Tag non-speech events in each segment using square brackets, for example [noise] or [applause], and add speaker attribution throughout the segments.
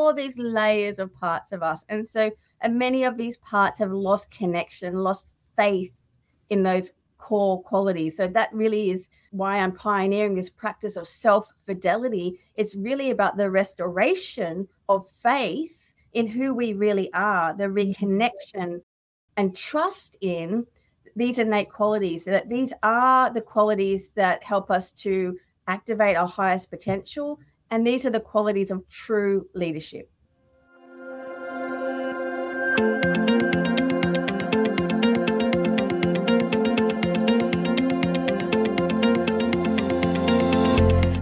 Speaker 1: all these layers of parts of us. And so and many of these parts have lost connection, lost faith in those core qualities. So that really is why I'm pioneering this practice of self fidelity. It's really about the restoration of faith in who we really are, the mm-hmm. reconnection and trust in these innate qualities, that these are the qualities that help us to activate our highest potential. And these are the qualities of true leadership.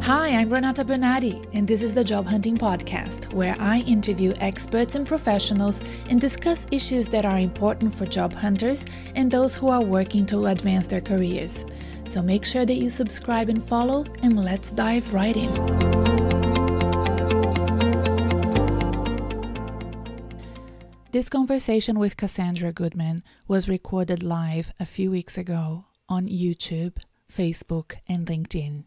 Speaker 2: Hi, I'm Renata Bernarde, and this is the Job Hunting Podcast, where I interview experts and professionals and discuss issues that are important for job hunters and those who are working to advance their careers. So make sure that you subscribe and follow, and let's dive right in. This conversation with Cassandra Goodman was recorded live a few weeks ago on YouTube, Facebook, and LinkedIn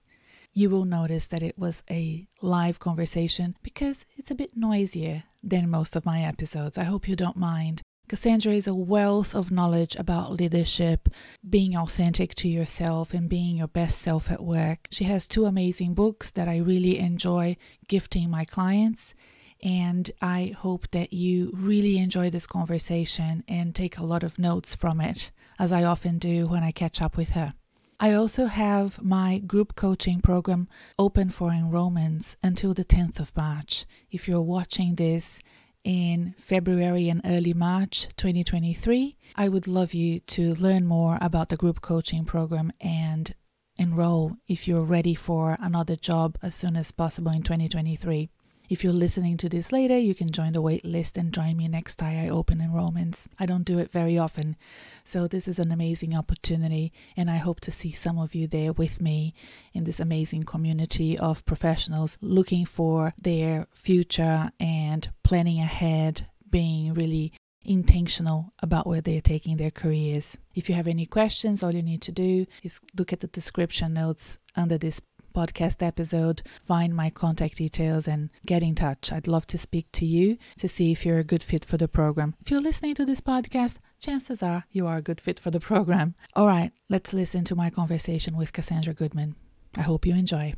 Speaker 2: you will notice that it was a live conversation because it's a bit noisier than most of my episodes. I hope you don't mind. Cassandra is a wealth of knowledge about leadership, being authentic to yourself, and being your best self at work. She has two amazing books that I really enjoy gifting my clients. And I hope that you really enjoy this conversation and take a lot of notes from it, as I often do when I catch up with her. I also have my group coaching program open for enrollments until the 10th of March. If you're watching this in February and early March 2023, I would love you to learn more about the group coaching program and enroll if you're ready for another job as soon as possible in 2023. If you're listening to this later, you can join the wait list and join me next time I open enrollments. I don't do it very often, so this is an amazing opportunity, and I hope to see some of you there with me in this amazing community of professionals looking for their future and planning ahead, being really intentional about where they're taking their careers. If you have any questions, all you need to do is look at the description notes under this podcast episode, find my contact details and get in touch. I'd love to speak to you to see if you're a good fit for the program. If you're listening to this podcast, chances are you are a good fit for the program. All right, let's listen to my conversation with Cassandra Goodman. I hope you enjoy.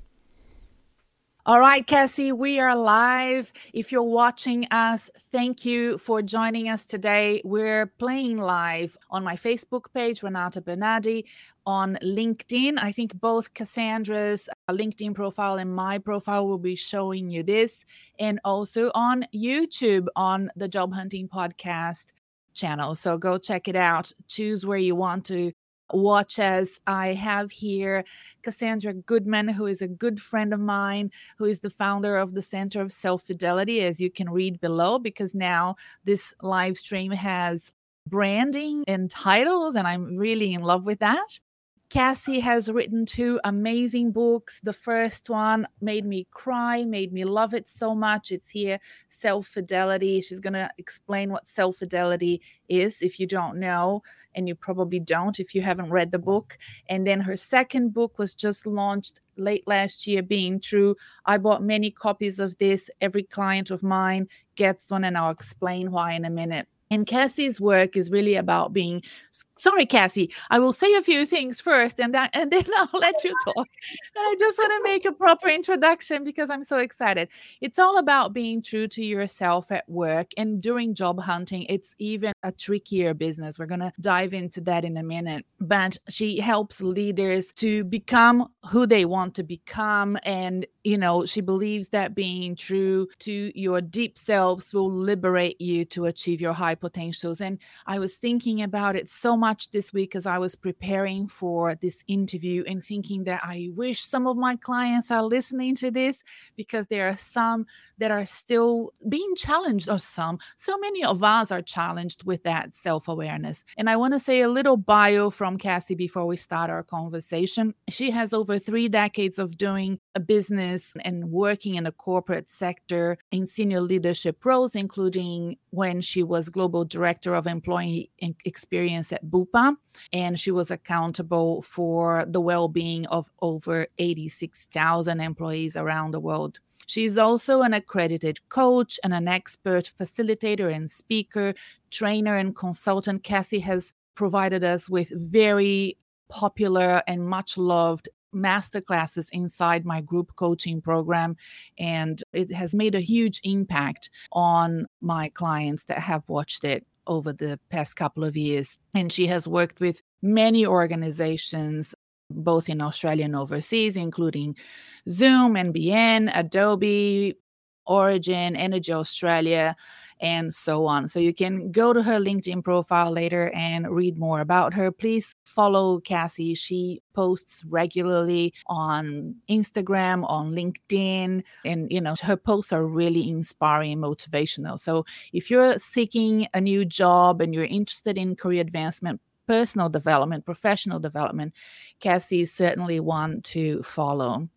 Speaker 2: All right, Cassie, we are live. If you're watching us, thank you for joining us today. We're playing live on my Facebook page, Renata Bernarde, on LinkedIn. I think both Cassandra's uh, LinkedIn profile and my profile will be showing you this, and also on YouTube on the Job Hunting Podcast channel. So go check it out. Choose where you want to watch as I have here Cassandra Goodman, who is a good friend of mine, who is the founder of the Center of Self Fidelity, as you can read below, because now this live stream has branding and titles, and I'm really in love with that. Cassie has written two amazing books. The first one made me cry, made me love it so much. It's here Self Fidelity. She's going to explain what self fidelity is if you don't know, and you probably don't if you haven't read the book. And then her second book was just launched late last year, Being True. I bought many copies of this. Every client of mine gets one, and I'll explain why in a minute. And Cassie's work is really about being sorry, Cassie. I will say a few things first and that and [laughs] then I'll let you talk. But I just want to make a proper introduction because I'm so excited. It's all about being true to yourself at work and during job hunting, it's even a trickier business. We're gonna dive into that in a minute. But she helps leaders to become who they want to become and you know, she believes that being true to your deep selves will liberate you to achieve your high potentials. And I was thinking about it so much this week as I was preparing for this interview and thinking that I wish some of my clients are listening to this because there are some that are still being challenged, or some, so many of us are challenged with that self awareness. And I want to say a little bio from Cassie before we start our conversation. She has over three decades of doing a business and working in the corporate sector in senior leadership roles, including when she was global director of employee experience at Bupa. And she was accountable for the well being of over 86,000 employees around the world. She's also an accredited coach and an expert facilitator and speaker, trainer, and consultant. Cassie has provided us with very popular and much loved masterclasses inside my group coaching program. And it has made a huge impact on my clients that have watched it over the past couple of years. And she has worked with many organizations, both in Australia and overseas, including Zoom, NBN, Adobe, Origin, Energy Australia, and so on. So you can go to her LinkedIn profile later and read more about her. Please follow Cassie. She posts regularly on Instagram, on LinkedIn, and you know, her posts are really inspiring and motivational. So if you're seeking a new job and you're interested in career advancement, personal development, professional development, Cassie is certainly one to follow.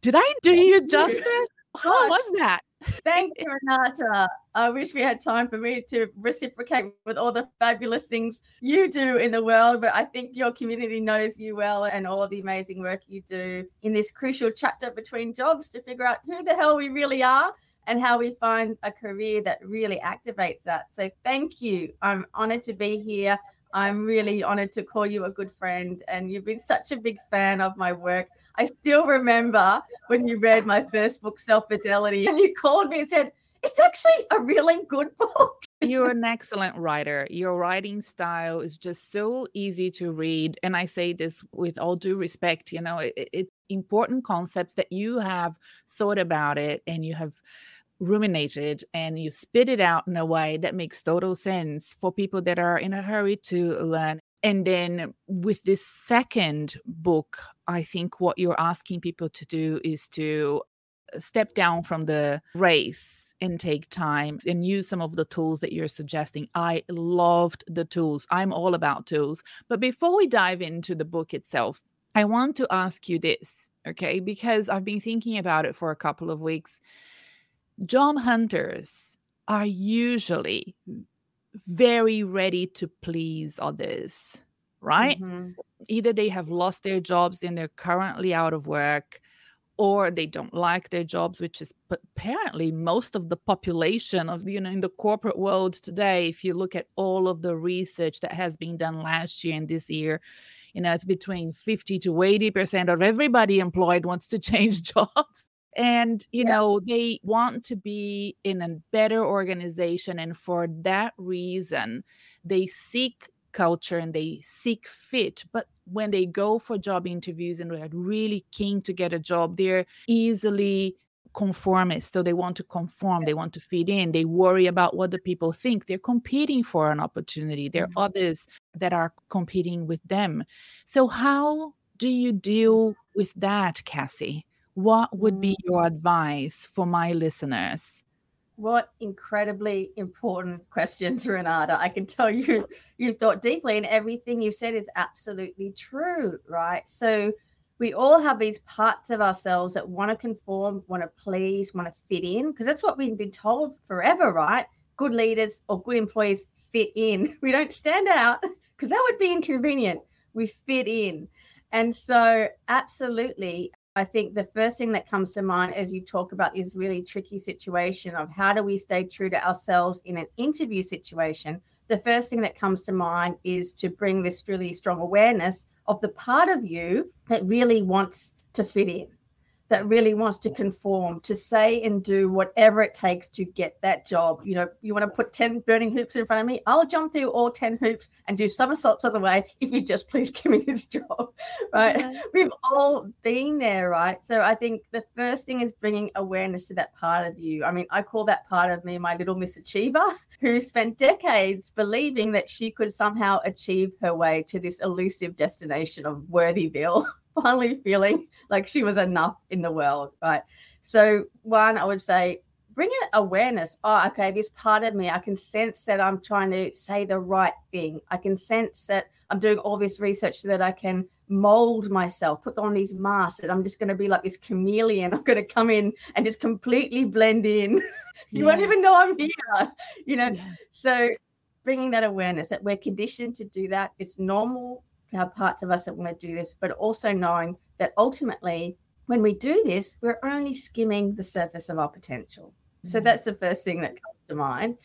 Speaker 2: Did I do you justice? How was that?
Speaker 1: Thank you, Renata. I wish we had time for me to reciprocate with all the fabulous things you do in the world, but I think your community knows you well and all the amazing work you do in this crucial chapter between jobs to figure out who the hell we really are and how we find a career that really activates that. So, thank you. I'm honored to be here. I'm really honored to call you a good friend, and you've been such a big fan of my work. I still remember when you read my first book, Self Fidelity, and you called me and said, It's actually a really good book.
Speaker 2: You're an excellent writer. Your writing style is just so easy to read. And I say this with all due respect, you know, it, it's important concepts that you have thought about it and you have ruminated and you spit it out in a way that makes total sense for people that are in a hurry to learn. And then with this second book, I think what you're asking people to do is to uh, step down from the race and take time and use some of the tools that you're suggesting. I loved the tools. I'm all about tools. But before we dive into the book itself, I want to ask you this, okay? Because I've been thinking about it for a couple of weeks. Job hunters are usually very ready to please others, right? Mm-hmm. Either they have lost their jobs and they're currently out of work, or they don't like their jobs, which is apparently most of the population of you know in the corporate world today. If you look at all of the research that has been done last year and this year, you know it's between 50 to 80 percent of everybody employed wants to [laughs] change jobs and you yeah. know they want to be in a better organization and for that reason they seek culture and they seek fit but when they go for job interviews and they're really keen to get a job they're easily conformist so they want to conform yes. they want to fit in they worry about what the people think they're competing for an opportunity there are mm-hmm. others that are competing with them so how do you deal with that cassie what would be mm. your advice for my listeners?
Speaker 1: What incredibly important questions, Renata. I can tell you, you thought deeply, and everything you've said is absolutely true, right? So, we all have these parts of ourselves that want to conform, want to please, want to fit in, because that's what we've been told forever, right? Good leaders or good employees fit in. [laughs] We don't stand out because that would be inconvenient. We fit in. And so, absolutely, I think the first thing that comes to mind as you talk about this really tricky situation of how do we stay true to ourselves in an interview situation, the first thing that comes to mind is to bring this really strong awareness of the part of you that really wants to fit in that really wants to conform, to say and do whatever it takes to get that job. You know, you want to put 10 burning hoops in front of me, I'll jump through all 10 hoops and do somersaults on the way [laughs] if you just please give me this job, [laughs] right? Yeah. We've all been there, right? So I think the first thing is bringing awareness to that part of you. I mean, I call that part of me my little Miss Achiever [laughs] who spent decades believing that she could somehow achieve her way to this elusive destination of Worthyville finally feeling like she was enough in the world, right? So, one, I would say, bring in awareness. Oh, okay, this part of me, I can sense that I'm trying to say the right thing. I can sense that I'm doing all this research so that I can mold myself, put on these masks, and I'm just going to be like this chameleon. [laughs] I'm going to come in and just completely blend in. [laughs] you yes. won't even know I'm here, you know? Yes. So, bringing that awareness that we're conditioned to do that. It's normal to have parts of us that want to do this, but also knowing that ultimately when we do this, we're only skimming the surface of our potential. So mm-hmm. that's the first thing that comes to mind.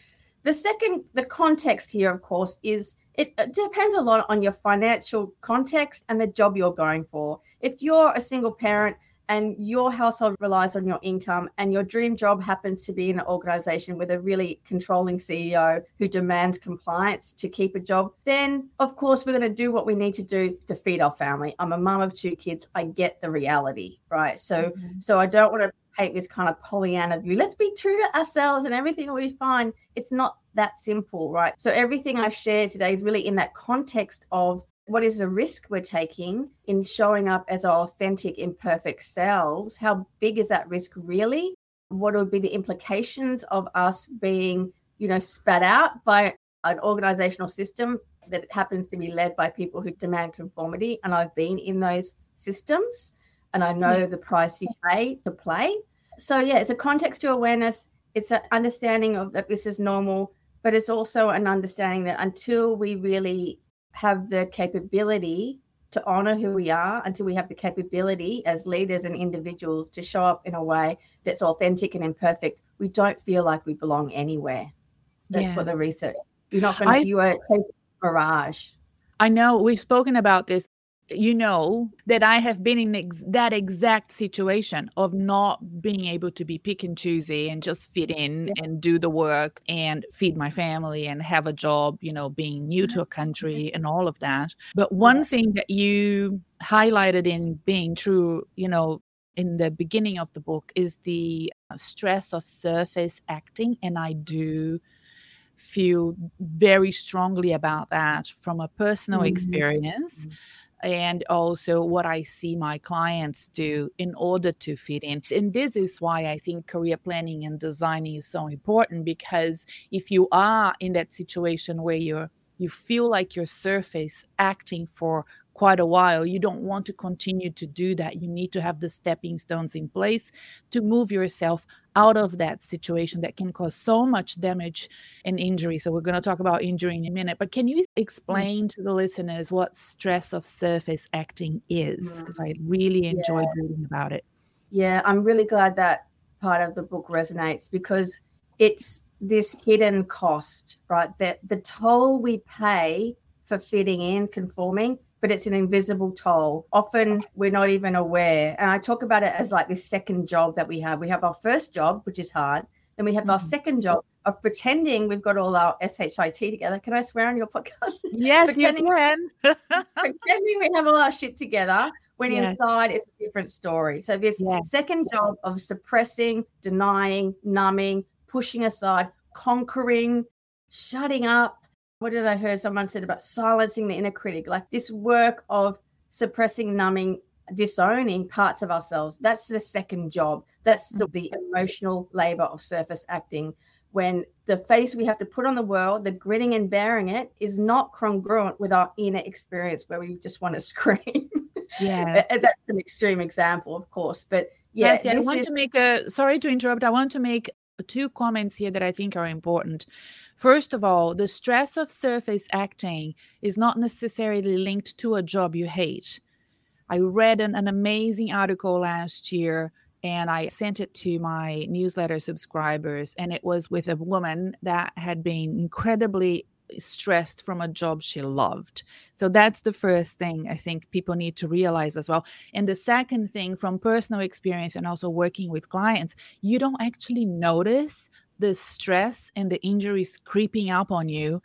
Speaker 1: The second, the context here, of course, is it, it depends a lot on your financial context and the job you're going for. If you're a single parent and your household relies on your income and your dream job happens to be in an organization with a really controlling CEO who demands compliance to keep a job, then of course we're going to do what we need to do to feed our family. I'm a mum of two kids. I get the reality, right? So mm-hmm. so I don't want to paint this kind of Pollyanna view. Let's be true to ourselves and everything will be fine. It's not that simple, right? So everything I share today is really in that context of what is the risk we're taking in showing up as our authentic, imperfect selves? How big is that risk really? What would be the implications of us being, you know, spat out by an organizational system that happens to be led by people who demand conformity? And I've been in those systems and I know the price you pay to play. So, yeah, it's a contextual awareness, it's an understanding of that this is normal, but it's also an understanding that until we really have the capability to honor who we are until we have the capability as leaders and individuals to show up in a way that's authentic and imperfect. We don't feel like we belong anywhere. That's yeah. what the research you're not going to you are a mirage.
Speaker 2: I know we've spoken about this you know that I have been in ex- that exact situation of not being able to be pick and choosy and just fit in yeah. and do the work and feed my family and have a job, you know, being new to a country and all of that. But one yeah. thing that you highlighted in being true, you know, in the beginning of the book is the stress of surface acting. And I do feel very strongly about that from a personal mm-hmm. experience. Mm-hmm and also what I see my clients do in order to fit in. And this is why I think career planning and designing is so important because if you are in that situation where you're you feel like your surface acting for quite a while. You don't want to continue to do that. You need to have the stepping stones in place to move yourself out of that situation that can cause so much damage and injury. So, we're going to talk about injury in a minute, but can you mm. explain to the listeners what stress of surface acting is? Because mm. I really enjoyed yeah. reading about it.
Speaker 1: Yeah, I'm really glad that part of the book resonates because it's this hidden cost, right? That the toll we pay for fitting in, conforming, but it's an invisible toll. Often we're not even aware. And I talk about it as like this second job that we have. We have our first job, which is hard. Then we have mm-hmm. our second job of pretending we've got all our SHIT together. Can I swear on your podcast? [laughs]
Speaker 2: Yes, pretending, you can. [laughs]
Speaker 1: pretending we have all our shit together when yes. inside it's a different story. So this yes. second job of suppressing, denying, numbing, pushing aside, conquering, shutting up, what did I heard someone said about silencing the inner critic? Like this work of suppressing, numbing, disowning parts of ourselves. That's the second job. That's the, the mm-hmm. emotional labor of surface acting. When the face we have to put on the world, the gritting and bearing it, is not congruent with our inner experience where we just want to [laughs] scream.
Speaker 2: Yeah.
Speaker 1: That's an extreme example, of course. But yeah.
Speaker 2: Yes, I want is- to make a sorry to interrupt. I want to make two comments here that I think are important. First of all, the stress of surface acting is not necessarily linked to a job you hate. I read an, an amazing article last year and I sent it to my newsletter subscribers. And it was with a woman that had been incredibly stressed from a job she loved. So that's the first thing I think people need to realize as well. And the second thing from personal experience and also working with clients, you don't actually notice the stress and the injuries creeping up on you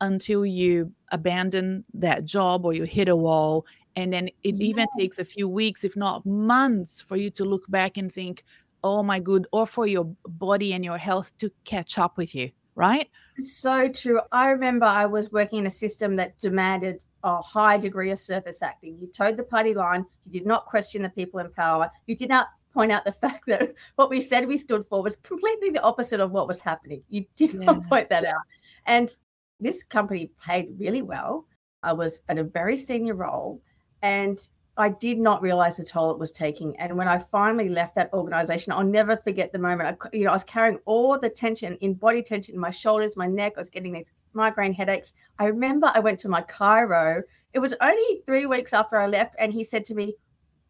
Speaker 2: until you abandon that job or you hit a wall and then it yes. even takes a few weeks if not months for you to look back and think oh my good or for your body and your health to catch up with you right
Speaker 1: so true i remember i was working in a system that demanded a high degree of surface acting you toed the party line you did not question the people in power you did not point out the [laughs] fact that what we said we stood for was completely the opposite of what was happening. You did yeah. not point that out. And this company paid really well. I was at a very senior role and I did not realize the toll it was taking. And when I finally left that organization, I'll never forget the moment. I, you know, I was carrying all the tension in body tension in my shoulders, my neck. I was getting these migraine headaches. I remember I went to my chiro. It was only three weeks after I left, and he said to me,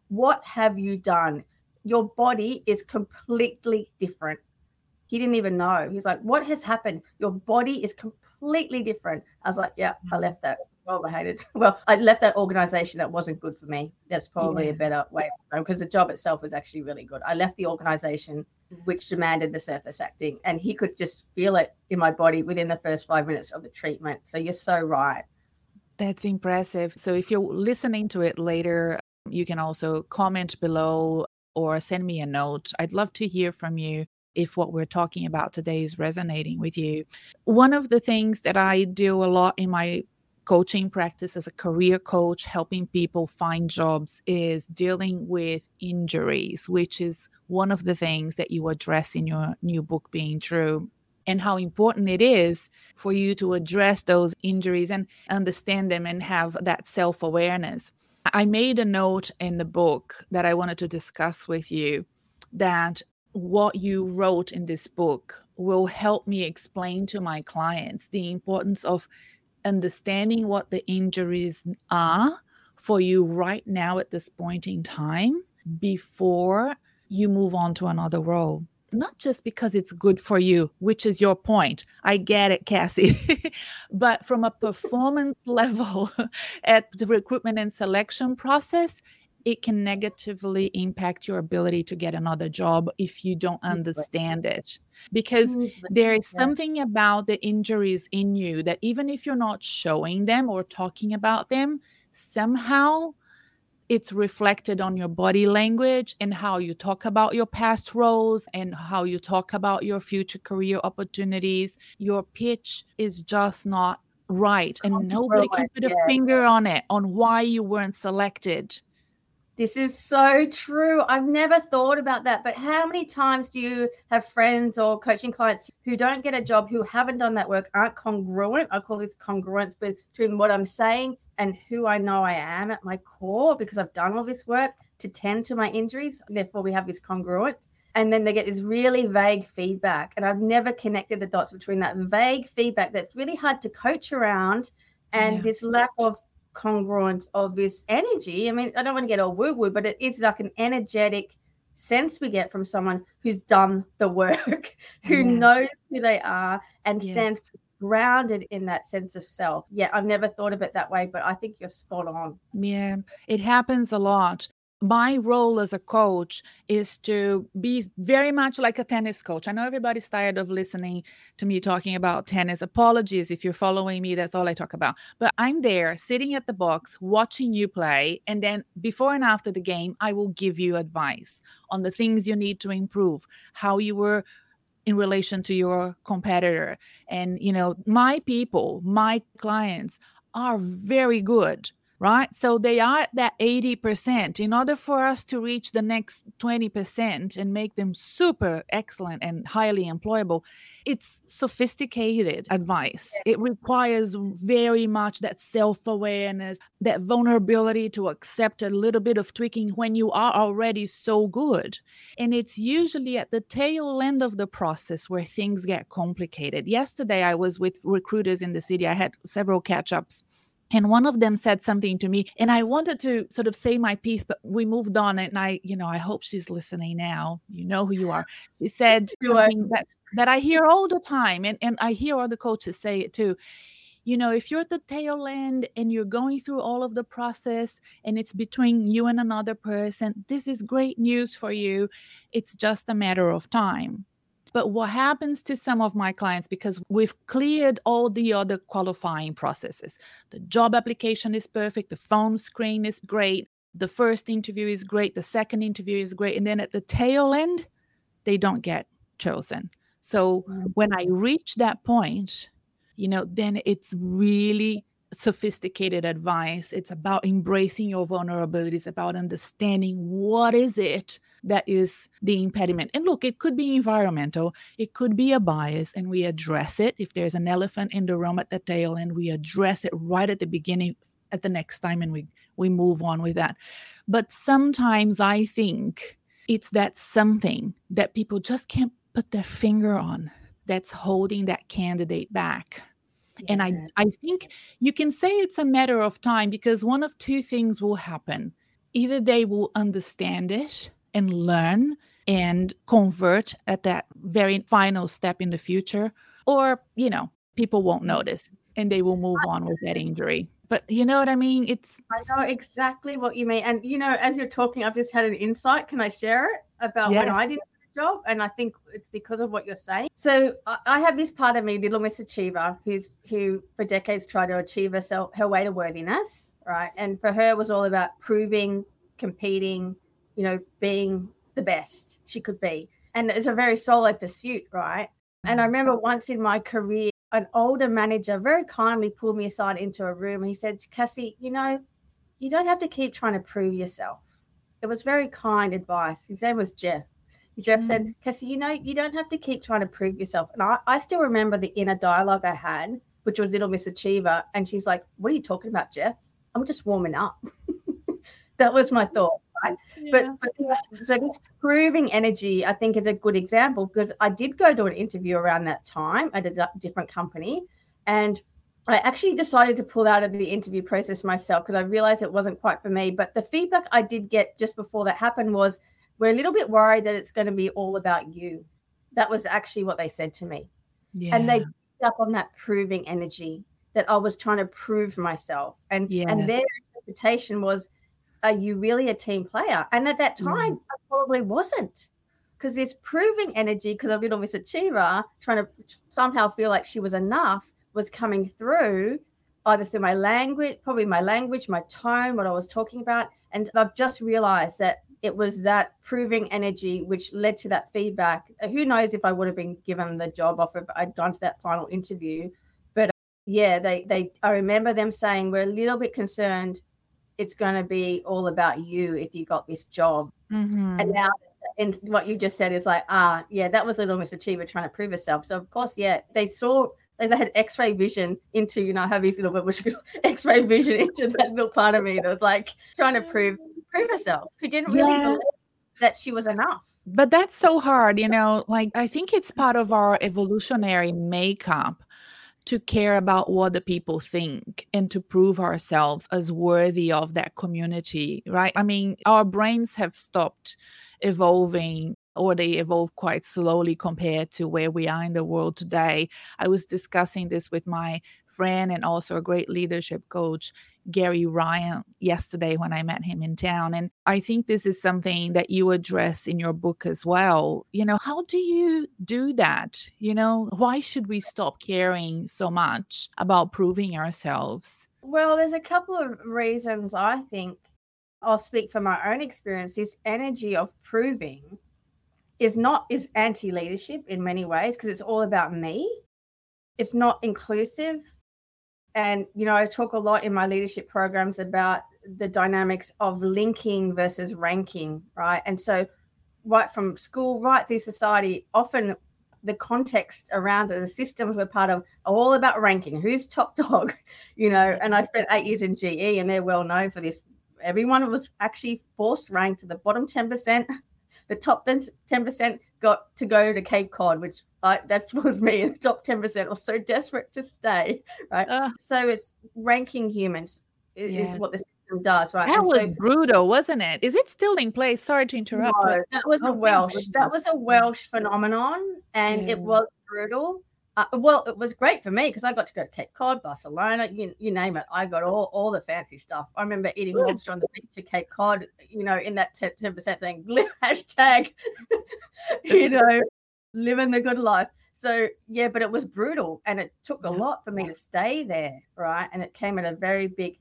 Speaker 1: What have you done? your body is completely different. He didn't even know. He's like, What has happened? Your body is completely different. I was like, Yeah, I left that. Well, I hated. [laughs] Well, I left that organization that wasn't good for me. That's probably yeah. a better way because the job itself was actually really good. I left the organization which demanded the surface acting, and he could just feel it in my body within the first five minutes of the treatment. So you're so right.
Speaker 2: That's impressive. So if you're listening to it later, you can also comment below or send me a note. I'd love to hear from you if what we're talking about today is resonating with you. One of the things that I do a lot in my coaching practice as a career coach, helping people find jobs, is dealing with injuries, which is one of the things that you address in your new book, Being True. And how important it is for you to address those injuries and understand them and have that self awareness. I made a note in the book that I wanted to discuss with you that what you wrote in this book will help me explain to my clients the importance of understanding what the injuries are for you right now at this point in time before you move on to another role not just because it's good for you, which is your point. I get it, Cassie. [laughs] but from a performance [laughs] level at the recruitment and selection process, it can negatively impact your ability to get another job if you don't understand it. Because mm-hmm. there is something about the injuries in you that even if you're not showing them or talking about them, somehow it's reflected on your body language and how you talk about your past roles and how you talk about your future career opportunities. Your pitch is just not right, and nobody can put a finger on it on why you weren't selected.
Speaker 1: This is so true. I've never thought about that. But how many times do you have friends or coaching clients who don't get a job, who haven't done that work, aren't congruent? I call this congruence between what I'm saying and who I know I am at my core because I've done all this work to tend to my injuries. Therefore, we have this congruence. And then they get this really vague feedback. And I've never connected the dots between that vague feedback that's really hard to coach around and yeah. this lack of congruent of this energy. I mean, I don't want to get all woo woo, but it is like an energetic sense we get from someone who's done the work, [laughs] who yeah. knows who they are and yeah. stands grounded in that sense of self. Yeah, I've never thought of it that way, but I think you're spot on.
Speaker 2: Yeah, it happens a lot my role as a coach is to be very much like a tennis coach. I know everybody's tired of listening to me talking about tennis. Apologies if you're following me, that's all I talk about. But I'm there sitting at the box watching you play. And then before and after the game, I will give you advice on the things you need to improve, how you were in relation to your competitor. And, you know, my people, my clients are very good right? So they are at that 80%. In order for us to reach the next 20% and make them super excellent and highly employable, it's sophisticated advice. It requires very much that self awareness, that vulnerability to accept a little bit of tweaking when you are already so good. And it's usually at the tail end of the process where things get complicated. Yesterday, I was with recruiters in the city, I had several catch ups and one of them said something to me and i wanted to sort of say my piece but we moved on and i you know i hope she's listening now. You know who you are. She said something that, that i hear all the time and, and i hear other coaches say it too. You know if you're at the tail end and you're going through all of the process and it's between you and another person this is great news for you. It's just a matter of time but what happens to some of my clients, because we've cleared all the other qualifying processes, the job application is perfect, the phone screen is great, the first interview is great, the second interview is great. And then at the tail end, they don't get chosen. So mm. when I reach that point, you know, then it's really sophisticated advice. It's about embracing your vulnerabilities about understanding what is it that is the impediment. And look it could be environmental. It could be a bias and we address it. If there's an elephant in the room at the tail and we address it right at the beginning at the next time and we we move on with that. But sometimes i think it's that something that people just can't put their finger on that's holding that candidate back and I, I think you can say it's a matter of time because one of two things will happen. Either they will understand it and learn and convert at that very final step in the future or you know people won't notice and they will move on with that injury. But you know what i mean? It's
Speaker 1: i know exactly what you mean. And you know as you're talking i've just had an insight. Can i share it about yes. when i did? the job and i think it's because of what you're saying so i have this part of me little miss achiever who's who for decades tried to achieve herself her way to worthiness right and for her it was all about proving competing you know being the best she could be and it's a very solo pursuit right and I remember once in my career, an older manager very kindly pulled me aside into a room and he said, Cassie, you know, you don't have to keep trying to prove yourself. It was very kind advice. His name was Jeff. Jeff mm. said, Cassie, you know, you don't have to keep trying to prove yourself. And I, I still remember the inner dialogue I had, which was Little Miss Achiever. And she's like, What are you talking about, Jeff? I'm just warming up. [laughs] that was my thought right? Yeah. But, but so this proving energy, I think, is a good example because I did go to an interview around that time at a different company, and I actually decided to pull out of the interview process myself because I realized it wasn't quite for me. But the feedback I did get just before that happened was, "We're a little bit worried that it's going to be all about you." That was actually what they said to me, yeah. and they picked up on that proving energy that I was trying to prove myself, and yes. and their interpretation was are you really a team player? And at that time, mm. I probably wasn't because this proving energy, because of Little Miss Achiever, trying to somehow feel like she was enough, was coming through either through my language, probably my language, my tone, what I was talking about. And I've just realized that it was that proving energy which led to that feedback. Who knows if I would have been given the job offer, but I'd gone to that final interview. But yeah, they they I remember them saying we're a little bit concerned it's going to be all about you if you got this job. Mm-hmm. And now, and what you just said is like, ah, yeah, that was Little Miss Achiever trying to prove herself. So of course, yeah, they saw they had X-ray vision into, you know, I have these little bit [laughs] X-ray vision into that little part of me that was like trying to prove prove herself. Who didn't really yeah. believe that she was enough.
Speaker 2: But that's so hard, you know. Like I think it's part of our evolutionary makeup to care about what the people think and to prove ourselves as worthy of that community, right? I mean, our brains have stopped evolving or they evolve quite slowly compared to where we are in the world today. I was discussing this with my friend and also a great leadership coach, Gary Ryan, yesterday when I met him in town. And I think this is something that you address in your book as well. You know, how do you do that? You know, why should we stop caring so much about proving ourselves?
Speaker 1: Well, there's a couple of reasons I think. I'll speak from my own experience. This energy of proving is not is anti-leadership in many ways because it's all about me. It's not inclusive and you know i talk a lot in my leadership programs about the dynamics of linking versus ranking right? And so right from school right through society often the context around it, the systems we're part of are all about ranking. Who's top [laughs] dog? You know and i spent eight years in ge and they're well known for this. Everyone was actually forced ranked to the bottom 10% [laughs] the top 10% got to go to cape cod which uh, that's [laughs] with me in the top 10% or so desperate to stay, right? Uh, so it's ranking humans is, yeah. is, what the system does, right?
Speaker 2: That
Speaker 1: and
Speaker 2: was
Speaker 1: so,
Speaker 2: brutal, wasn't it? Is it still in place? Sorry to interrupt.
Speaker 1: No, that was oh, a Welch. That was a Welch phenomenon, and yeah. it was brutal. Uh, well, it was great for me because I got to go to Cape Cod, Barcelona, you, you name it. I got all, all the fancy stuff. I remember eating lobster on the beach at Cape Cod, you know, in that 10, percent thing. [laughs] Hashtag, [laughs] you [laughs] know, living the good life. So yeah, but it was brutal and it took a lot for me to stay there, right? And it came at a very big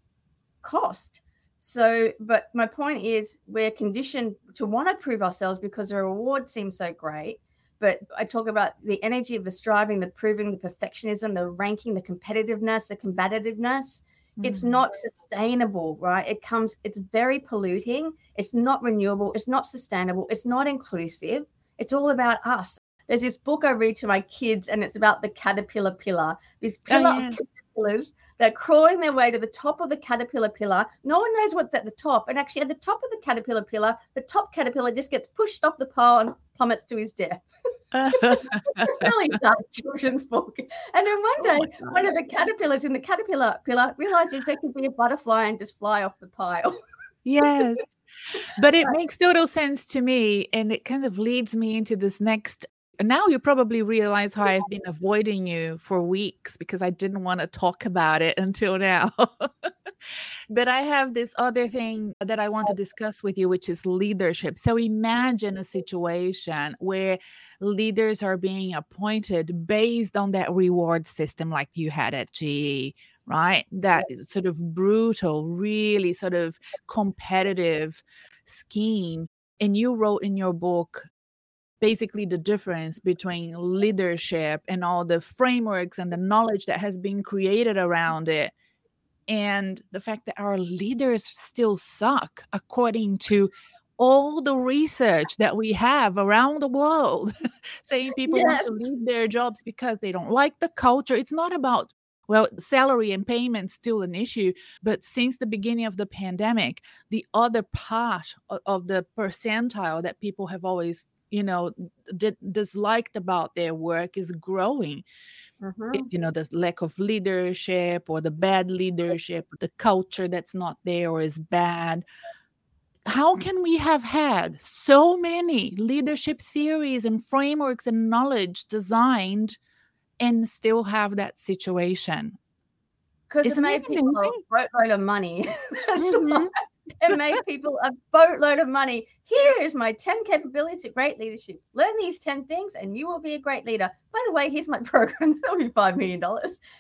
Speaker 1: cost. So, but my point is we're conditioned to want to prove ourselves because the reward seems so great. But I talk about the energy of the striving, the proving, the perfectionism, the ranking, the competitiveness, the combativeness. Mm-hmm. It's not sustainable, right? It comes, it's very polluting. It's not renewable. It's not sustainable. It's not inclusive. It's all about us. There's this book I read to my kids, and it's about the caterpillar pillar. This oh, pillar oh, yeah. of caterpillars they're crawling their way to the top of the caterpillar pillar. No one knows what's at the top. And actually, at the top of the caterpillar pillar, the top caterpillar just gets pushed off the pile and plummets to his death. [laughs] [laughs] really dark children's book. And then one oh day, oh one of the caterpillars in the caterpillar pillar realizes it could be a butterfly and just fly off the pile.
Speaker 2: Yes. but it [laughs] makes total sense to me. And it kind of leads me into this next. And now you probably realize how I've been avoiding you for weeks because I didn't want to talk about it [laughs] until now. but I have this other thing that I want to discuss with you, which is leadership. So imagine a situation where leaders are being appointed based on that reward system like you had at GE, right? That sort of brutal, really sort of competitive scheme. And you wrote in your book basically the difference between leadership and all the frameworks and the knowledge that has been created around it and the fact that our leaders still suck according to all the research that we have around the world [laughs] saying people yes. want to leave their jobs because they don't like the culture it's not about well, salary and payment still an issue, but since the beginning of the pandemic, the other part of the percentile that people have always, you know, did, disliked about their work is growing. Mm-hmm. You know, the lack of leadership or the bad leadership, the culture that's not there or is bad. How can we have had so many leadership theories and frameworks and knowledge designed? and still have that situation.
Speaker 1: Because it made people a boatload of money. [laughs] mm-hmm. [laughs] it made people a boatload of money. Here is my 10 capabilities of great leadership. Learn these 10 things and you will be a great leader. By the way, here's my [laughs] program. That'll be $5 million.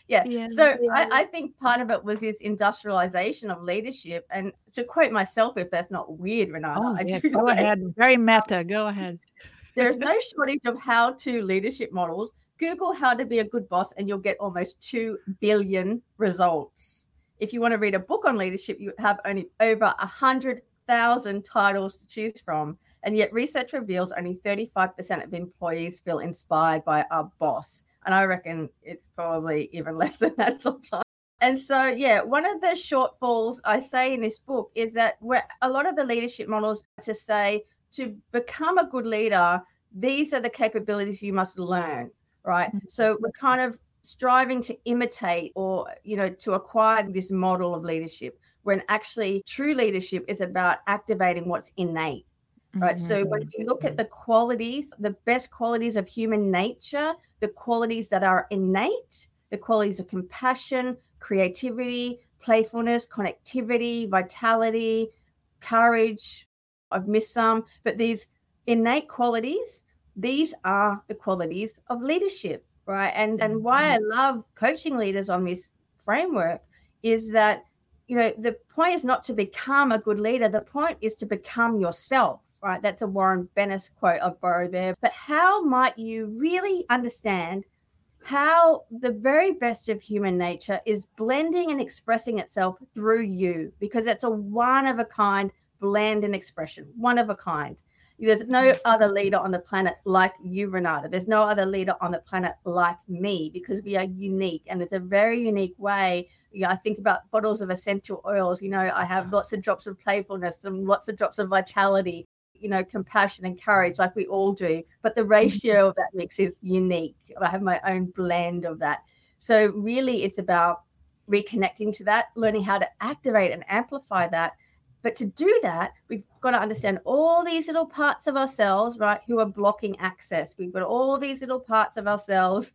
Speaker 1: Yeah. yeah so yeah. I, I, think part of it was this industrialization of leadership. And to quote myself, if that's not weird, Renata,
Speaker 2: oh, yes, go say, ahead. Very meta. Go ahead. [laughs]
Speaker 1: There's no shortage of how to leadership models Google how to be a good boss and you'll get almost 2 billion results. If you want to read a book on leadership, you have only over 100,000 titles to choose from. And yet, research reveals only 35% of employees feel inspired by a boss. And I reckon it's probably even [laughs] less than that sometimes. And so, yeah, one of the shortfalls I say in this book is that where a lot of the leadership models to say to become a good leader, these are the capabilities you must learn right? Mm-hmm. So we're kind of striving to imitate or, you know, to acquire this model of leadership when actually true leadership is about activating what's innate. Right. Mm-hmm. So when you look at the qualities, the best qualities of human nature, the qualities that are innate, the qualities of compassion, creativity, playfulness, connectivity, vitality, courage. I've missed some, but these innate qualities these are the qualities of leadership right? And and why i mm-hmm. love coaching leaders on this framework is that you know the point is not to become a good leader. The point is to become yourself right? That's a warren bennis quote i borrow there. But how might you really understand how the very best of human nature is blending and expressing itself through you? Because it's a one of a kind blend and expression one of a kind there's no mm. other leader on the planet like you, Renata. There's no other leader on the planet like me because we are unique and it's a very unique way. You know, I think about bottles of essential oils. You know, I have lots of drops of playfulness and lots of drops of vitality, you know, compassion and courage, like we all do. But the mm. ratio of that mix is unique. I have my own blend of that. So, really, it's about reconnecting to that, learning how to activate and amplify that but to do that, we've got to understand all these little parts of ourselves, right, who are blocking access. We've got all these little parts of ourselves,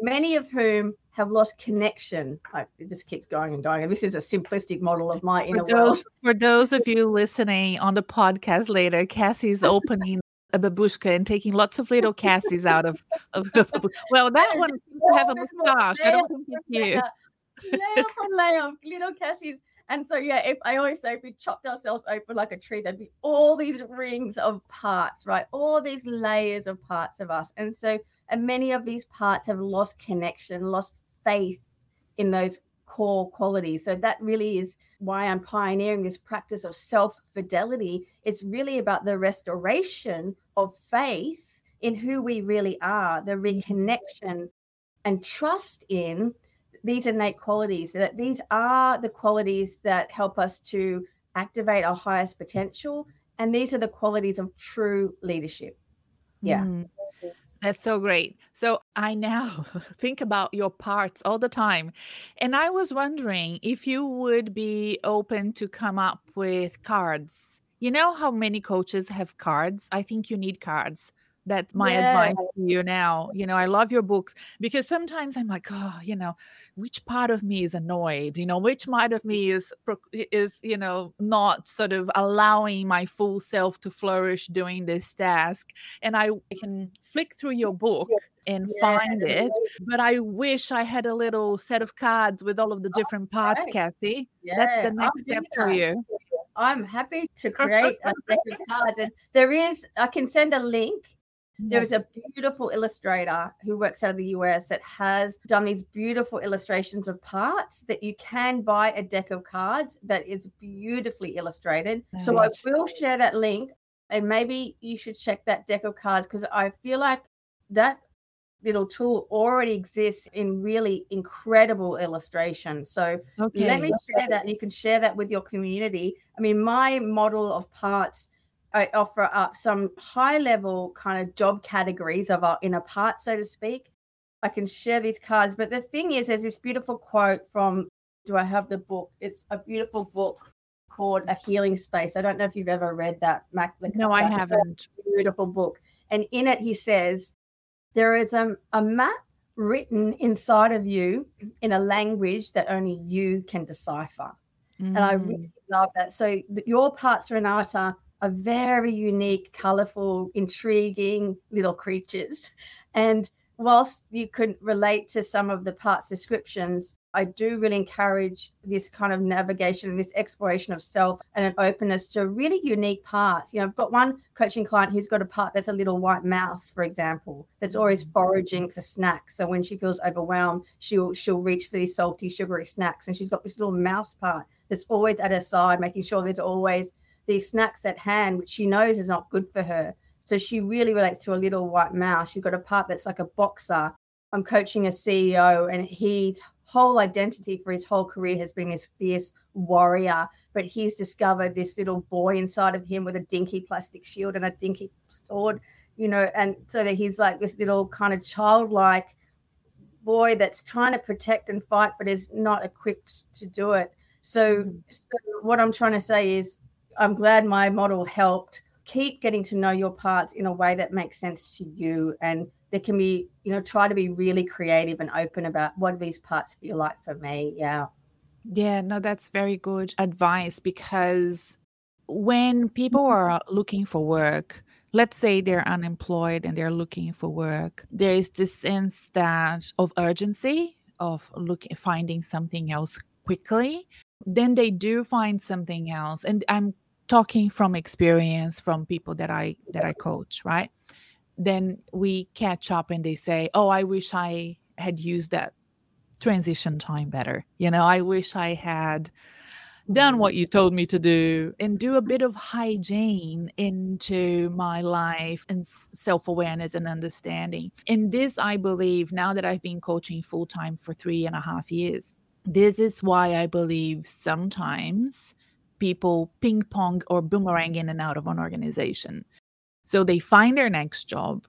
Speaker 1: many of whom have lost connection. Like it just keeps going and going. And this is a simplistic model of my inner
Speaker 2: for those, world. For those of you listening on the podcast later, Cassie's opening a babushka and taking lots of little Cassies out of, of well, that one have a mustache. I don't think it's you.
Speaker 1: Layer from layer, little Cassies and so, yeah, if I always say if we chopped ourselves open like a tree, there'd be all these rings of parts, right? All these layers of parts of us. And so, and many of these parts have lost connection, lost faith in those core qualities. So that really is why I'm pioneering this practice of self fidelity. It's really about the restoration of faith in who we really are, the mm-hmm. reconnection and trust in these innate qualities that these are the qualities that help us to activate our highest potential and these are the qualities of true leadership yeah mm.
Speaker 2: That's so great. So I now [laughs] think about your parts all the time. And I was wondering if you would be open to come up with cards. You know how many coaches have cards? I think you need cards that's my yeah. advice to you now you know i love your books because sometimes i'm like oh you know which part of me is annoyed you know which part of me is is you know not sort of allowing my full self to flourish doing this task and i can flick through your book and yeah. find it but i wish i had a little set of cards with all of the oh, different parts kathy yeah. that's the next step for you
Speaker 1: I'm happy to [laughs] create a deck of cards. And there is, I can send a link there is a beautiful illustrator who works out of the US that has done these beautiful illustrations of parts that you can buy a deck of cards that is beautifully illustrated. so I will share that link and maybe you should check that deck of cards because I feel like that little tool already exists in really incredible illustration. So okay. let me share that. You can share that with your community. I mean, my model of parts I offer up some high level kind of job categories of our inner part, so to speak. I can share these cards. But the thing is, there's this beautiful quote from, do I have the book? It's a beautiful book called A Healing Space. I don't know if you've ever read that, Mac.
Speaker 2: No, I haven't.
Speaker 1: Beautiful book. And in it, he says, there is a, a map written inside of you in a language that only you can decipher. Mm. And I really mm. love that. So your parts, Renata, are very unique, colorful, intriguing little creatures. And whilst you could relate to some of the parts descriptions, I do really encourage this kind of navigation and this exploration of self and an openness to really unique parts. You know, I've got one coaching client who's got a part that's a little white mouse, for example, that's always mm. foraging for snacks. So when she feels overwhelmed, she'll she'll reach for these salty, sugary snacks. And she's got this little mouse part that's always at her side, making sure there's always these snacks at hand, which she knows is not good for her. So she really relates to a little white mouse. She's got a part that's like a boxer. I'm coaching a CEO, and his whole identity for his whole career has been this fierce warrior. But he's discovered this little boy inside of him with a dinky plastic shield and a dinky sword, you know, and so that he's like this little kind of childlike boy that's trying to protect and fight, but is not equipped to do it. So, mm. so what I'm trying to say is I'm glad my model helped. Keep getting to know your parts in a way that makes sense to you. And there can be, you know, try to be really creative and open about what these parts feel like for me. Yeah.
Speaker 2: Yeah, no, that's very good advice because when people mm-hmm. are looking for work, let's say they're unemployed and they're looking for work, there is this sense that of urgency of looking finding something else quickly. Then they do find something else. And I'm talking from experience from people that i that i coach right? Then we catch up and they say oh i wish i had used that transition time better. You know i wish i had done what you told me to do and do a bit of hygiene into my life and self-awareness and understanding. And this i believe now that i've been coaching full-time for three and a half years this is why i believe sometimes people ping pong or boomerang in and out of an organization. So they find their next job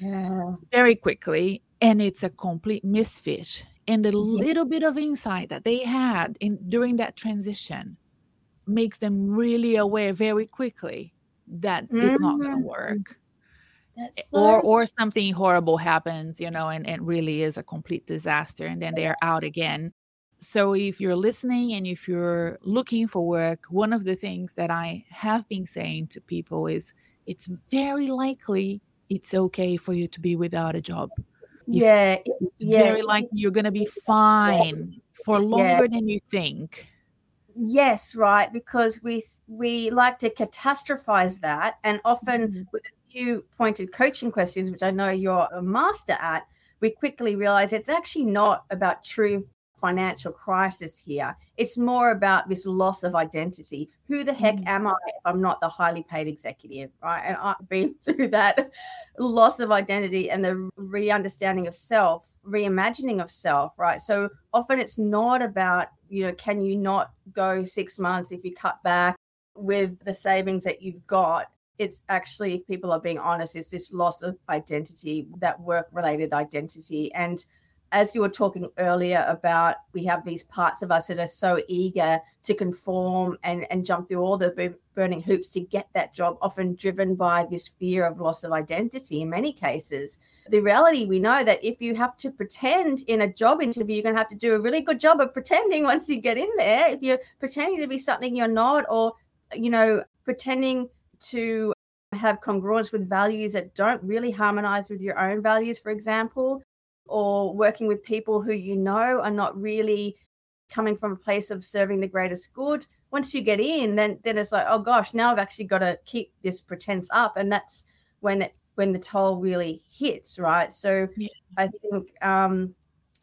Speaker 2: yeah. very quickly, and it's a complete misfit. And the little bit of insight that they had in during that transition makes them really aware very quickly that mm-hmm. it's not going to mm-hmm. work. Or or something horrible happens, you know, and it really is a complete disaster, and then they're out again so, if you're listening and if you're looking for work, one of the things that I have been saying to people is it's very likely it's okay for you to be without a job.
Speaker 1: Yeah.
Speaker 2: It's yeah. very likely you're going to be fine for longer yeah. than you think.
Speaker 1: Yes, right. Because we we like to catastrophize that, and often mm-hmm. with a few pointed coaching questions, which I know you're a master at, we quickly realize it's actually not about true financial crisis here. It's more about this loss of identity. Who the heck mm. am I if I'm not the highly paid executive, right? And I've been [laughs] through that loss of identity and the re understanding of self, reimagining of self, right? So often it's not about, you know, can you not go six months if you cut back with the savings that you've got? it's actually, if people are being honest, it's this loss of identity, that work related identity. And as you were talking earlier about we have these parts of us that are so eager to conform and, and jump through all the burning hoops to get that job, often driven by this fear of loss of identity in many cases. The reality we know that if you have to pretend in a job interview, you're going to have to do a really good job of pretending once you get in there. If you're pretending to be something you're not, or, you know, pretending to have congruence with values that don't really harmonize with your own values, for example, or working with people who you know are not really coming from a place of serving the greatest good once you get in then then it's like oh gosh now i've actually got to keep this pretense up and that's when it when the toll really hits right so yeah. i think um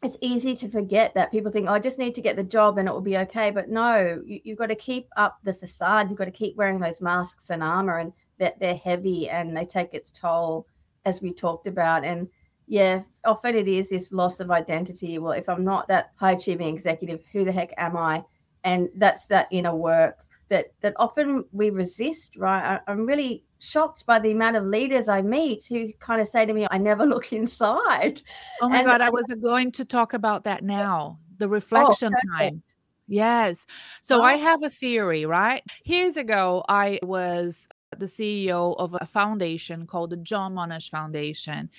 Speaker 1: it's easy to forget that people think oh, i just need to get the job and it will be okay but no you, you've got to keep up the facade you've got to keep wearing those masks and armor and that they're heavy and they take its toll as we talked about and yeah, oh, often it is this loss of identity. Well, if I'm not that high achieving executive, who the heck am I? And that's that inner work that that often we resist. Right? I, am really shocked by the amount of leaders I meet who kind of say to me, "I never [laughs] look inside."
Speaker 2: Oh my and, god, I was going to talk about that now. The oh, reflection oh, time. Yes. So oh. I have a theory, right? Years ago, I was the CEO of a foundation called the John Monash Foundation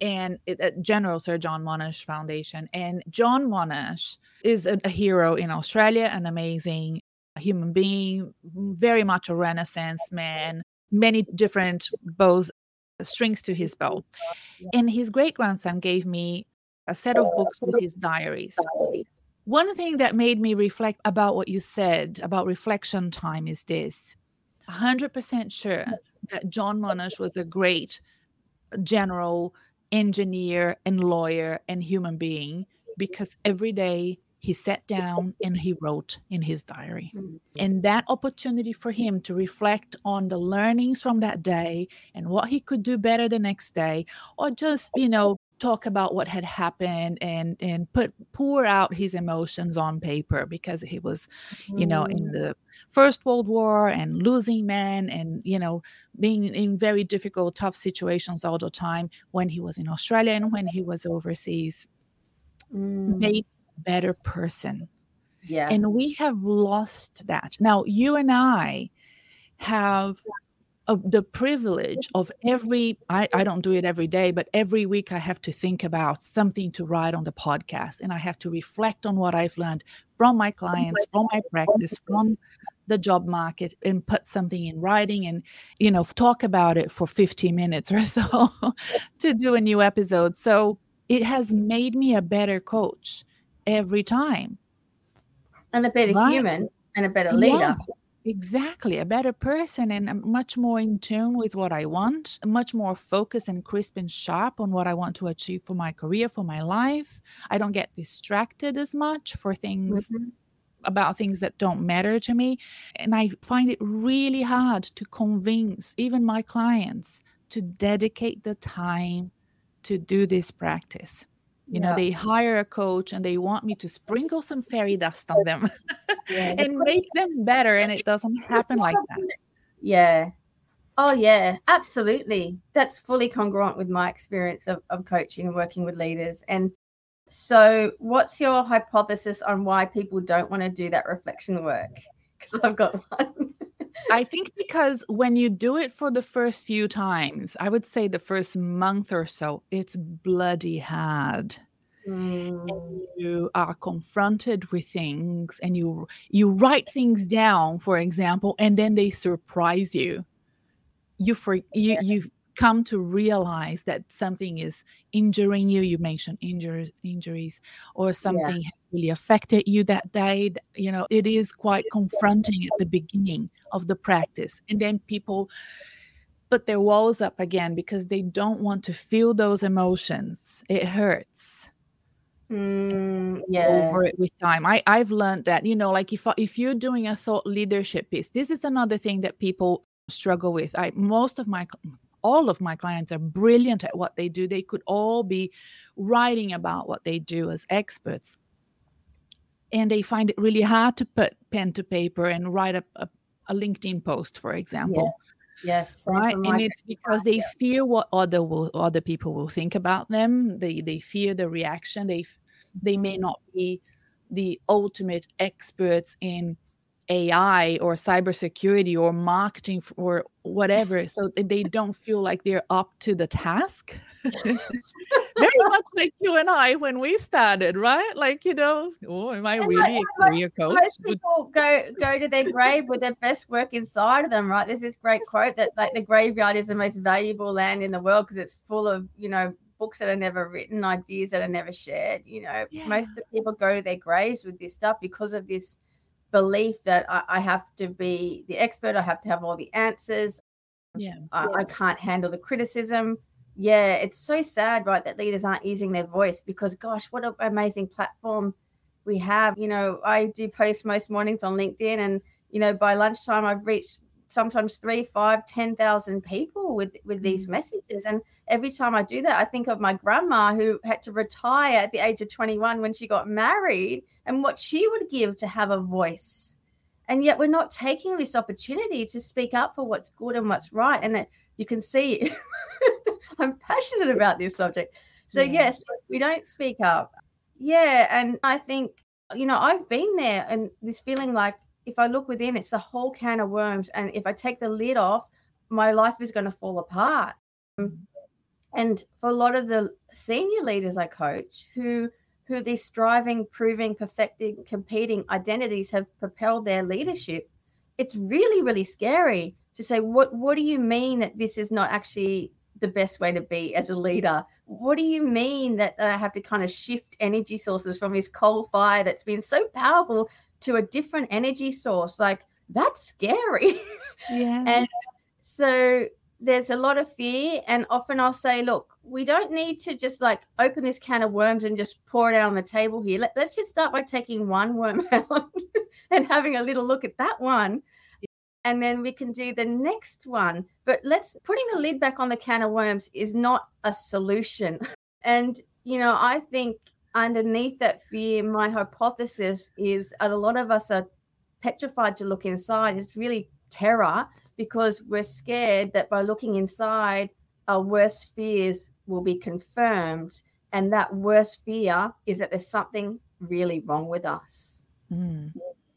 Speaker 2: and it, uh, General Sir John Monash Foundation. And John Monash is a, a hero in Australia, an amazing human being, very much a Renaissance man, many different bows, strings to his bow. And his great grandson gave me a set of books with his diaries. One thing that made me reflect about what you said about reflection time is this 100% sure that John Monash was a great general engineer and lawyer and human being because every day he sat down and he wrote in his diary. Mm-hmm. And that opportunity for him to reflect on the learnings from that day and what he could do better the next day, or just, you know, talk about what had happened and and put pour out his emotions on paper because he was you know in mm. the first world war and losing men and you know being in very difficult tough situations all the time when he was in australia and when he was overseas mm. made a better person
Speaker 1: yeah
Speaker 2: and we have lost that now you and i have of the privilege of every I, I don't do it every day but every week i have to think about something to write on the podcast and i have to reflect on what i've learned from my clients from my practice from the job market and put something in writing and you know talk about it for 15 minutes or [laughs] so to do a new episode. So it has made me a better coach every time.
Speaker 1: And a better right? human and a better leader. yeah
Speaker 2: Exactly, a better person and I'm much more in tune with what I want, much more focused and crisp and sharp on what I want to achieve for my career, for my life. I don't get distracted as much for things mm-hmm. about things that don't matter to me. And I find it really hard to convince even my clients to dedicate the time to do this practice you know they hire a coach and they want me to sprinkle some fairy dust on them [laughs] yeah. and make them better and it doesn't [laughs] happen like that.
Speaker 1: yeah. Oh yeah absolutely. That's fully congruent with my experience of, of coaching and working with leaders. And so what's your hypothesis on why people don't want to do that reflection work? [laughs] Because i've got one
Speaker 2: I think because when you do it for the first few times, I would say the first month or so, it's bloody hard. Mm. you are confronted with things and you you write things down for example and then they surprise you you for you you come to realize that something is injuring you you mentioned injuries injuries or something yeah. has really affected you that day you know it is quite confronting at the beginning of the practice. And then people put their walls up again because they don't want to feel those emotions. It hurts.
Speaker 1: Mm, yeah.
Speaker 2: over it with time. I i've learned that you know like if if you're doing a thought leadership piece this is another thing that people struggle with. I most of my all of my clients are brilliant at what they do. They could all be writing about what they do as experts. And they find it really hard to put pen to paper and write a, a, a LinkedIn post, for example.
Speaker 1: Yes,
Speaker 2: right. And it's because they fear what other will, other people will think about them. They they fear the reaction. They they may not be the ultimate experts in AI or cybersecurity or marketing or whatever. So they don't feel like they're up to the task. [laughs] [laughs] Very much like you and I when we started, right? Like, you know, oh, am I really like, a career coach?
Speaker 1: Most people go go to their grave with their best work inside of them, right? There's this great quote that like the graveyard is the most valuable land in the world because it's full of, you know, books that are never written, ideas that are never shared. You know, yeah. most of people go to their graves with this stuff because of this belief that I, I, have to be the expert, I have to have all the answers.
Speaker 2: Yeah.
Speaker 1: I, yeah. I can't handle the criticism. Yeah, it's so sad, right, that leaders aren't using their voice because, gosh, what an amazing platform we have. You know, I do post most mornings on LinkedIn, and, you know, by lunchtime, I've reached sometimes three, five, ten thousand people with with these mm. messages. And every time I do that, I think of my grandma who had to retire at the age of 21 when she got married, and what she would give to have a voice. And yet, we're not taking this opportunity to speak up for what's good and what's right. And it, you can see, [laughs] I'm passionate about this subject. So yeah. yes, we don't speak up. Yeah, and I think you know I've been there, and this feeling like if I look within, it's a whole can of worms. And if I take the lid off, my life is going to fall apart. Um, and for a lot of the senior leaders I coach who who these striving, proving, perfecting, competing identities have propelled their leadership, it's really, really scary to say, what what do you mean that this is not actually the best way to be as a leader? What do you mean that, that I have to kind of shift energy sources from this coal fire that's been so powerful to a different energy source like that's scary.
Speaker 2: Yeah. [laughs]
Speaker 1: And so there's a lot of fear and often i'll say look we don't need to just like open this can of worms and just pour it out on the table here. Let, us just start by taking one worm [laughs] out and having a little look at that one. And then we can do the next one. But let's putting the lid back on the can of worms is not a solution. [laughs] And you know i think underneath that fear, my hypothesis is that a lot of us are petrified to look inside. It's really terror because we're scared that by looking inside, our worst fears will be confirmed. And that worst fear is that there's something really wrong with us.
Speaker 2: Mm.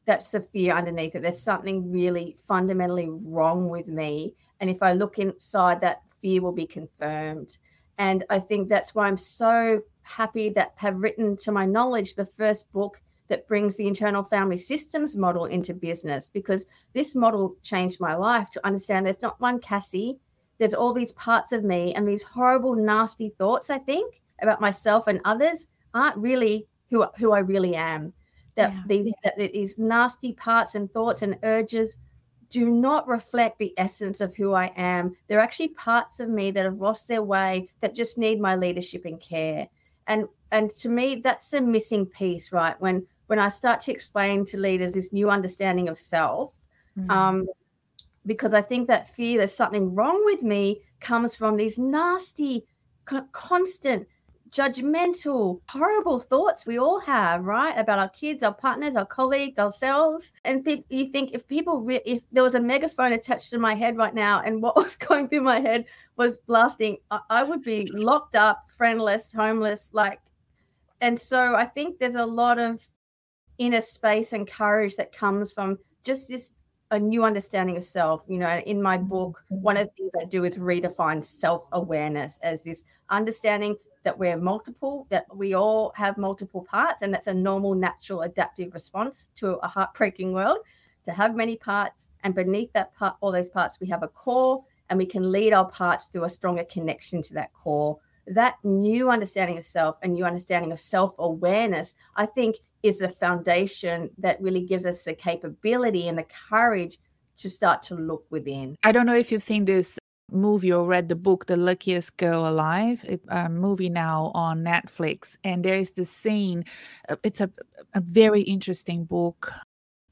Speaker 1: That's the fear underneath it. There's something really fundamentally wrong with me. And if I look inside, that fear will be confirmed. And I think that's why I'm so happy that have written, to my knowledge, the first book that brings the internal family systems model into business because this model changed my life to understand there's not one Cassie, there's all these parts of me and these horrible, nasty thoughts, I think, about myself and others aren't really who, who I really am. That, yeah. these, that these nasty parts and thoughts and urges do not reflect the essence of who I am. They're actually parts of me that have lost their way that just need my leadership and care and and to me that's a missing piece right when when i start to explain to leaders this new understanding of self mm-hmm. um, because i think that fear there's something wrong with me comes from these nasty constant judgmental, horrible thoughts we all have, right? About our kids, our partners, our colleagues, ourselves. And pe- you think if people, re- if there was a megaphone attached to my head right now and what [laughs] was going through my head was blasting, I, I would be locked up, friendless, homeless, like. And so I think there's a lot of inner space and courage that comes from just this a new understanding of self. You know, in my mm-hmm. book, one of the things I do is redefine self awareness as this understanding that we're multiple, that we all have multiple parts, and that's a normal, natural, adaptive response to a heartbreaking world to have many parts. And beneath that part, all those parts, we have a core, and we can lead our parts through a stronger connection to that core. That new understanding of self and new understanding of self awareness, I think, is the foundation that really gives us the capability and the courage to start to look within.
Speaker 2: I don't know if you've seen this movie or read the book the luckiest girl alive. It's a movie now on netflix. And there is this scene uh, it's a, a very interesting book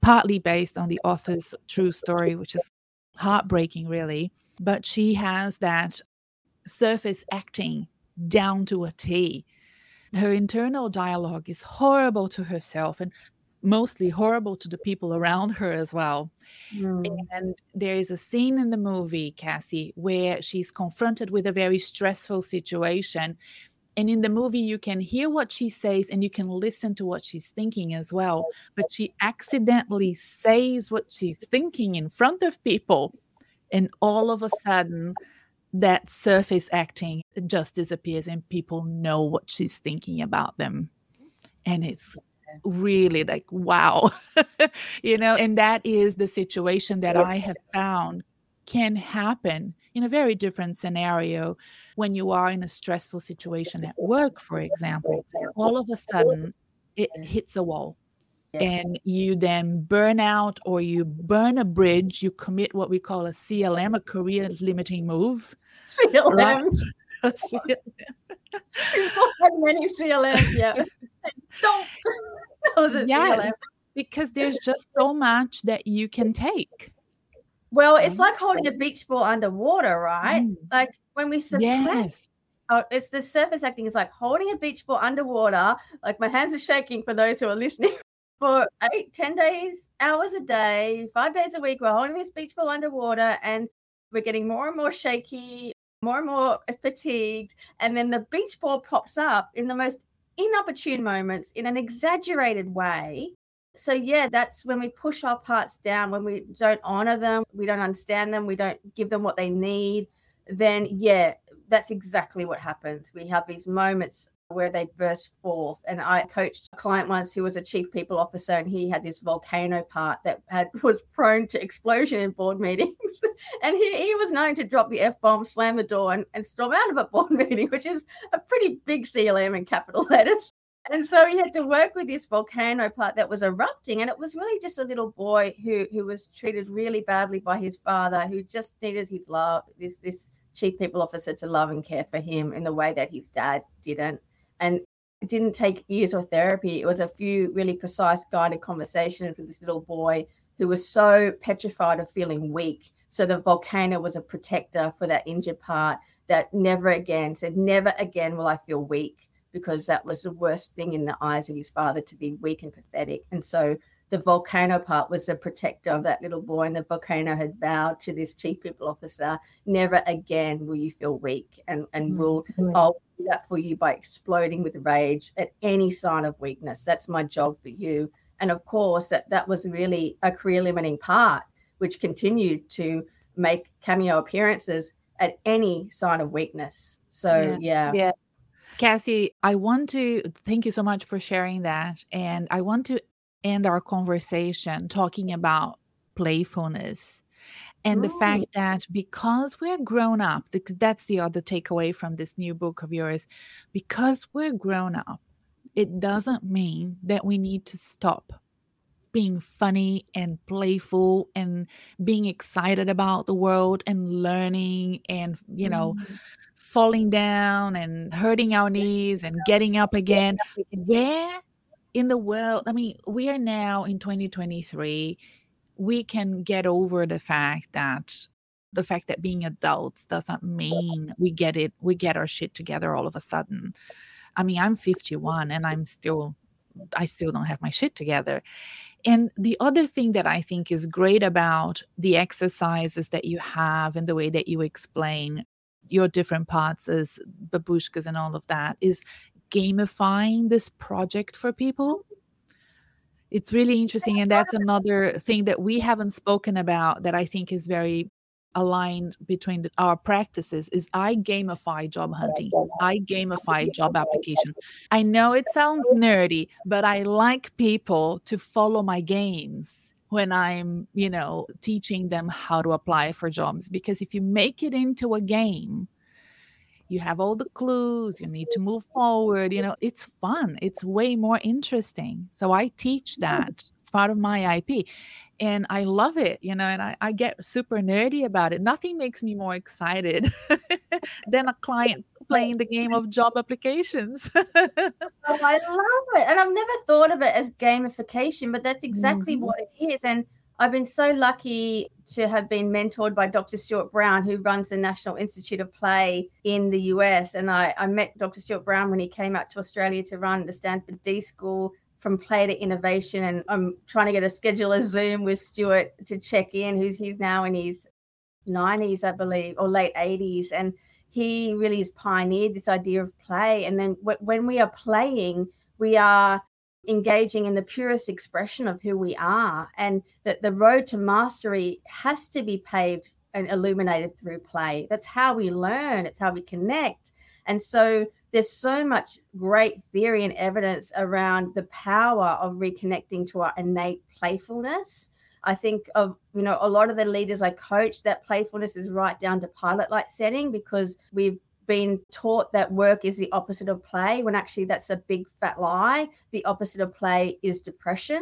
Speaker 2: partly based on the author's true story which is heartbreaking really. But she has that surface acting down to a t. Her internal dialogue is horrible to herself and mostly horrible to the people around her as well. Mm. And there is a scene in the movie, Cassie, where she's confronted with a very stressful situation. And in the movie, you can hear what she says and you can listen to what she's thinking as well. But she accidentally says what she's thinking in front of people. And all of a sudden, that surface acting just disappears and people know what she's thinking about them. And it's [laughs] really like wow [laughs] you know and that is the situation that i have found can happen in a very different scenario when you are in a stressful situation at work for example all of a sudden it hits a wall and you then burn out or you burn a bridge you commit what we call a clm a career limiting move
Speaker 1: CLM. Right? People [laughs] had many CLMs, yeah. Don't [laughs]
Speaker 2: yes, because there's just so much that you can take.
Speaker 1: Well, it's like holding a beach ball underwater, right? Mm. Like when we suppress yes. Oh, it's the surface acting is like holding a beach ball underwater. Like my hands are shaking for those who are listening. [laughs] For eight, ten days, hours a day, five days a week, we're holding this beach ball underwater and we're getting more and more shaky, more and more fatigued. And then the beach ball pops up in the most inopportune moments in an exaggerated way. So, yeah, that's when we push our parts down, when we don't honor them, we don't understand them, we don't give them what they need, then, yeah, that's exactly what happens. We have these moments where they burst forth. And I coached a client once who was a chief people officer, and he had this volcano part that had [laughs] was prone to explosion in board meetings. [laughs] and he, he was known to drop the F bomb, slam the door, and, and storm out of a [laughs] board meeting, which is a pretty big CLM in capital letters. And so he had to work with this volcano part that was erupting. And it was really just a little boy who who was treated really badly by his father, who just needed his love, this this chief people officer to love and care for him in the way that his dad didn't. And it didn't take years of therapy. It was a few really precise guided conversations with this little boy who was so petrified of feeling weak. So the volcano was a protector for that injured part that never again said, Never again will I feel weak because that was the worst thing in the eyes of his father to be weak and pathetic. And so the volcano part was the protector of that little boy, and the volcano had vowed to this chief people officer, never again will you feel weak, and and mm-hmm. will I'll do that for you by exploding with rage at any sign of weakness. That's my job for you. And of course, that that was really a career limiting part, which continued to make cameo appearances at any sign of weakness. So yeah.
Speaker 2: yeah. yeah. Cassie, I want to thank you so much for sharing that. And I want to end our conversation talking about playfulness and the fact that because we're grown up that's the other takeaway from this new book of yours because we're grown up it doesn't mean that we need to stop being funny and playful and being excited about the world and learning and you know mm-hmm. falling down and hurting our knees and getting up again. Where in the world, I mean, we are now in 2023. We can get over the fact that the fact that being adults doesn't mean we get it, we get our shit together all of a sudden. I mean, I'm 51 and I'm still, I still don't have my shit together. And the other thing that I think is great about the exercises that you have and the way that you explain your different parts as babushkas and all of that is gamifying this project for people. It's really interesting and that's another thing that we haven't spoken about that i think is very aligned between the, our practices is i gamify job hunting. I gamify job application. I know it sounds nerdy but i like people to follow my games when i'm you know teaching them how to apply for jobs because if you make it into a game you have all the clues you need to move forward you know it's fun it's way more interesting. So i teach that it's part of my ip and i love it you know and I, I get super nerdy about it. Nothing makes me more excited [laughs] than a client playing the game of job applications. [laughs]
Speaker 1: Oh, i love it and i've never thought of it as gamification but that's exactly mm-hmm. what it is and I've been so lucky to have been mentored by Dr. Stuart Brown, who runs the National Institute of Play in the US. And I, I met Dr. Stuart Brown when he came out to Australia to run the Stanford D School from play to innovation. And I'm trying to get a schedule a Zoom with Stuart to check in, who's he's now in his 90s, I believe, or late 80s. And he really has pioneered this idea of play. And then w- when we are playing, we are engaging in the purest expression of who we are. And that the road to mastery has to be paved and illuminated through play. That's how we learn, it's how we connect. And so there's so much great theory and evidence around the power of reconnecting to our innate playfulness. I think of, you know, a lot of the leaders I coach, that playfulness is right down to pilot light setting because we've been taught that work is the opposite of play when actually that's a big fat lie. The opposite of play is depression.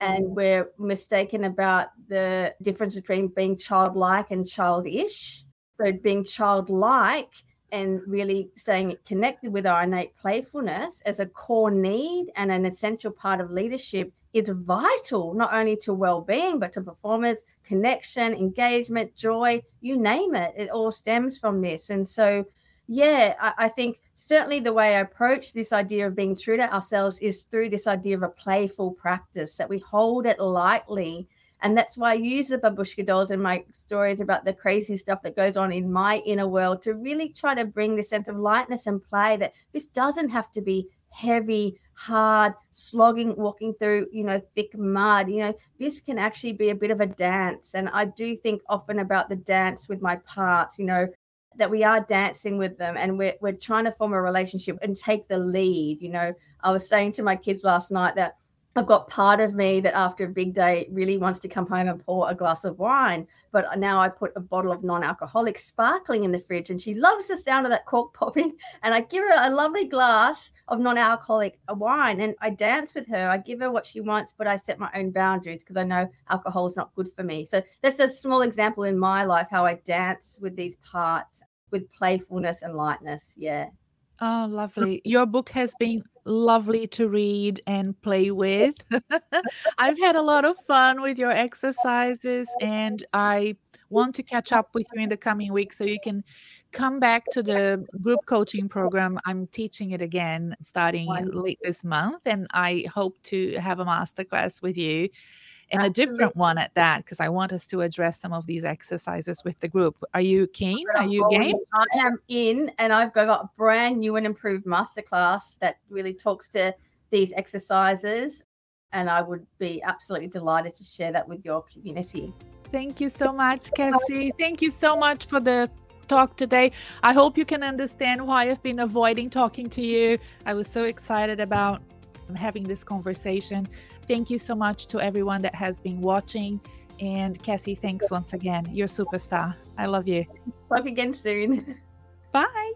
Speaker 1: And mm. we're mistaken about the difference between being childlike and childish. So, being childlike and really staying connected with our innate playfulness as a core need and an essential part of leadership is vital not only to well-being but to performance connection engagement joy you name it it all stems from this and so yeah I, I think certainly the way i approach this idea of being true to ourselves is through this idea of a playful practice that we hold it lightly and that's why I use the babushka dolls in my stories about the crazy stuff that goes on in my inner world to really try to bring this sense of lightness and play that this doesn't have to be heavy, hard, slogging, walking through, you know, thick mud. You know, this can actually be a bit of a dance. And I do think often about the dance with my parts, you know, that we are dancing with them and we're, we're trying to form a relationship and take the lead. You know, I was saying to my kids last night that I've got part of me that after a big day really wants to come home and pour a glass of wine. But now I put a bottle of non alcoholic sparkling in the fridge and she loves the sound of that cork [laughs] popping. And I give her a lovely glass of non alcoholic wine and I dance with her. I give her what she wants, but I set my own boundaries because I know alcohol is not good for me. So that's a small example in my life how I dance with these parts with playfulness and lightness. Yeah.
Speaker 2: Oh, lovely. [laughs] Your book has been lovely to read and play with. [laughs] I've had a lot of fun with your exercises, and I want to catch up with you in the coming weeks so you can come back to the group coaching program. I'm teaching it again starting late this month, and I hope to have a masterclass with you and Absolutely. a different one at that because I want us to address some of these exercises with the group. Are you keen? Are you game?
Speaker 1: I am in, and I've got a brand new and improved masterclass that really talks to these exercises. And I would be absolutely delighted to share that with your community.
Speaker 2: Thank you so much, Cassie. Thank you so much for the talk today. I hope you can understand why I've been avoiding talking to you. I was so excited about having this conversation. Thank you so much to everyone that has been watching. And Cassie, thanks once again. You're a superstar. I love you.
Speaker 1: Talk again soon. [laughs]
Speaker 2: Bye.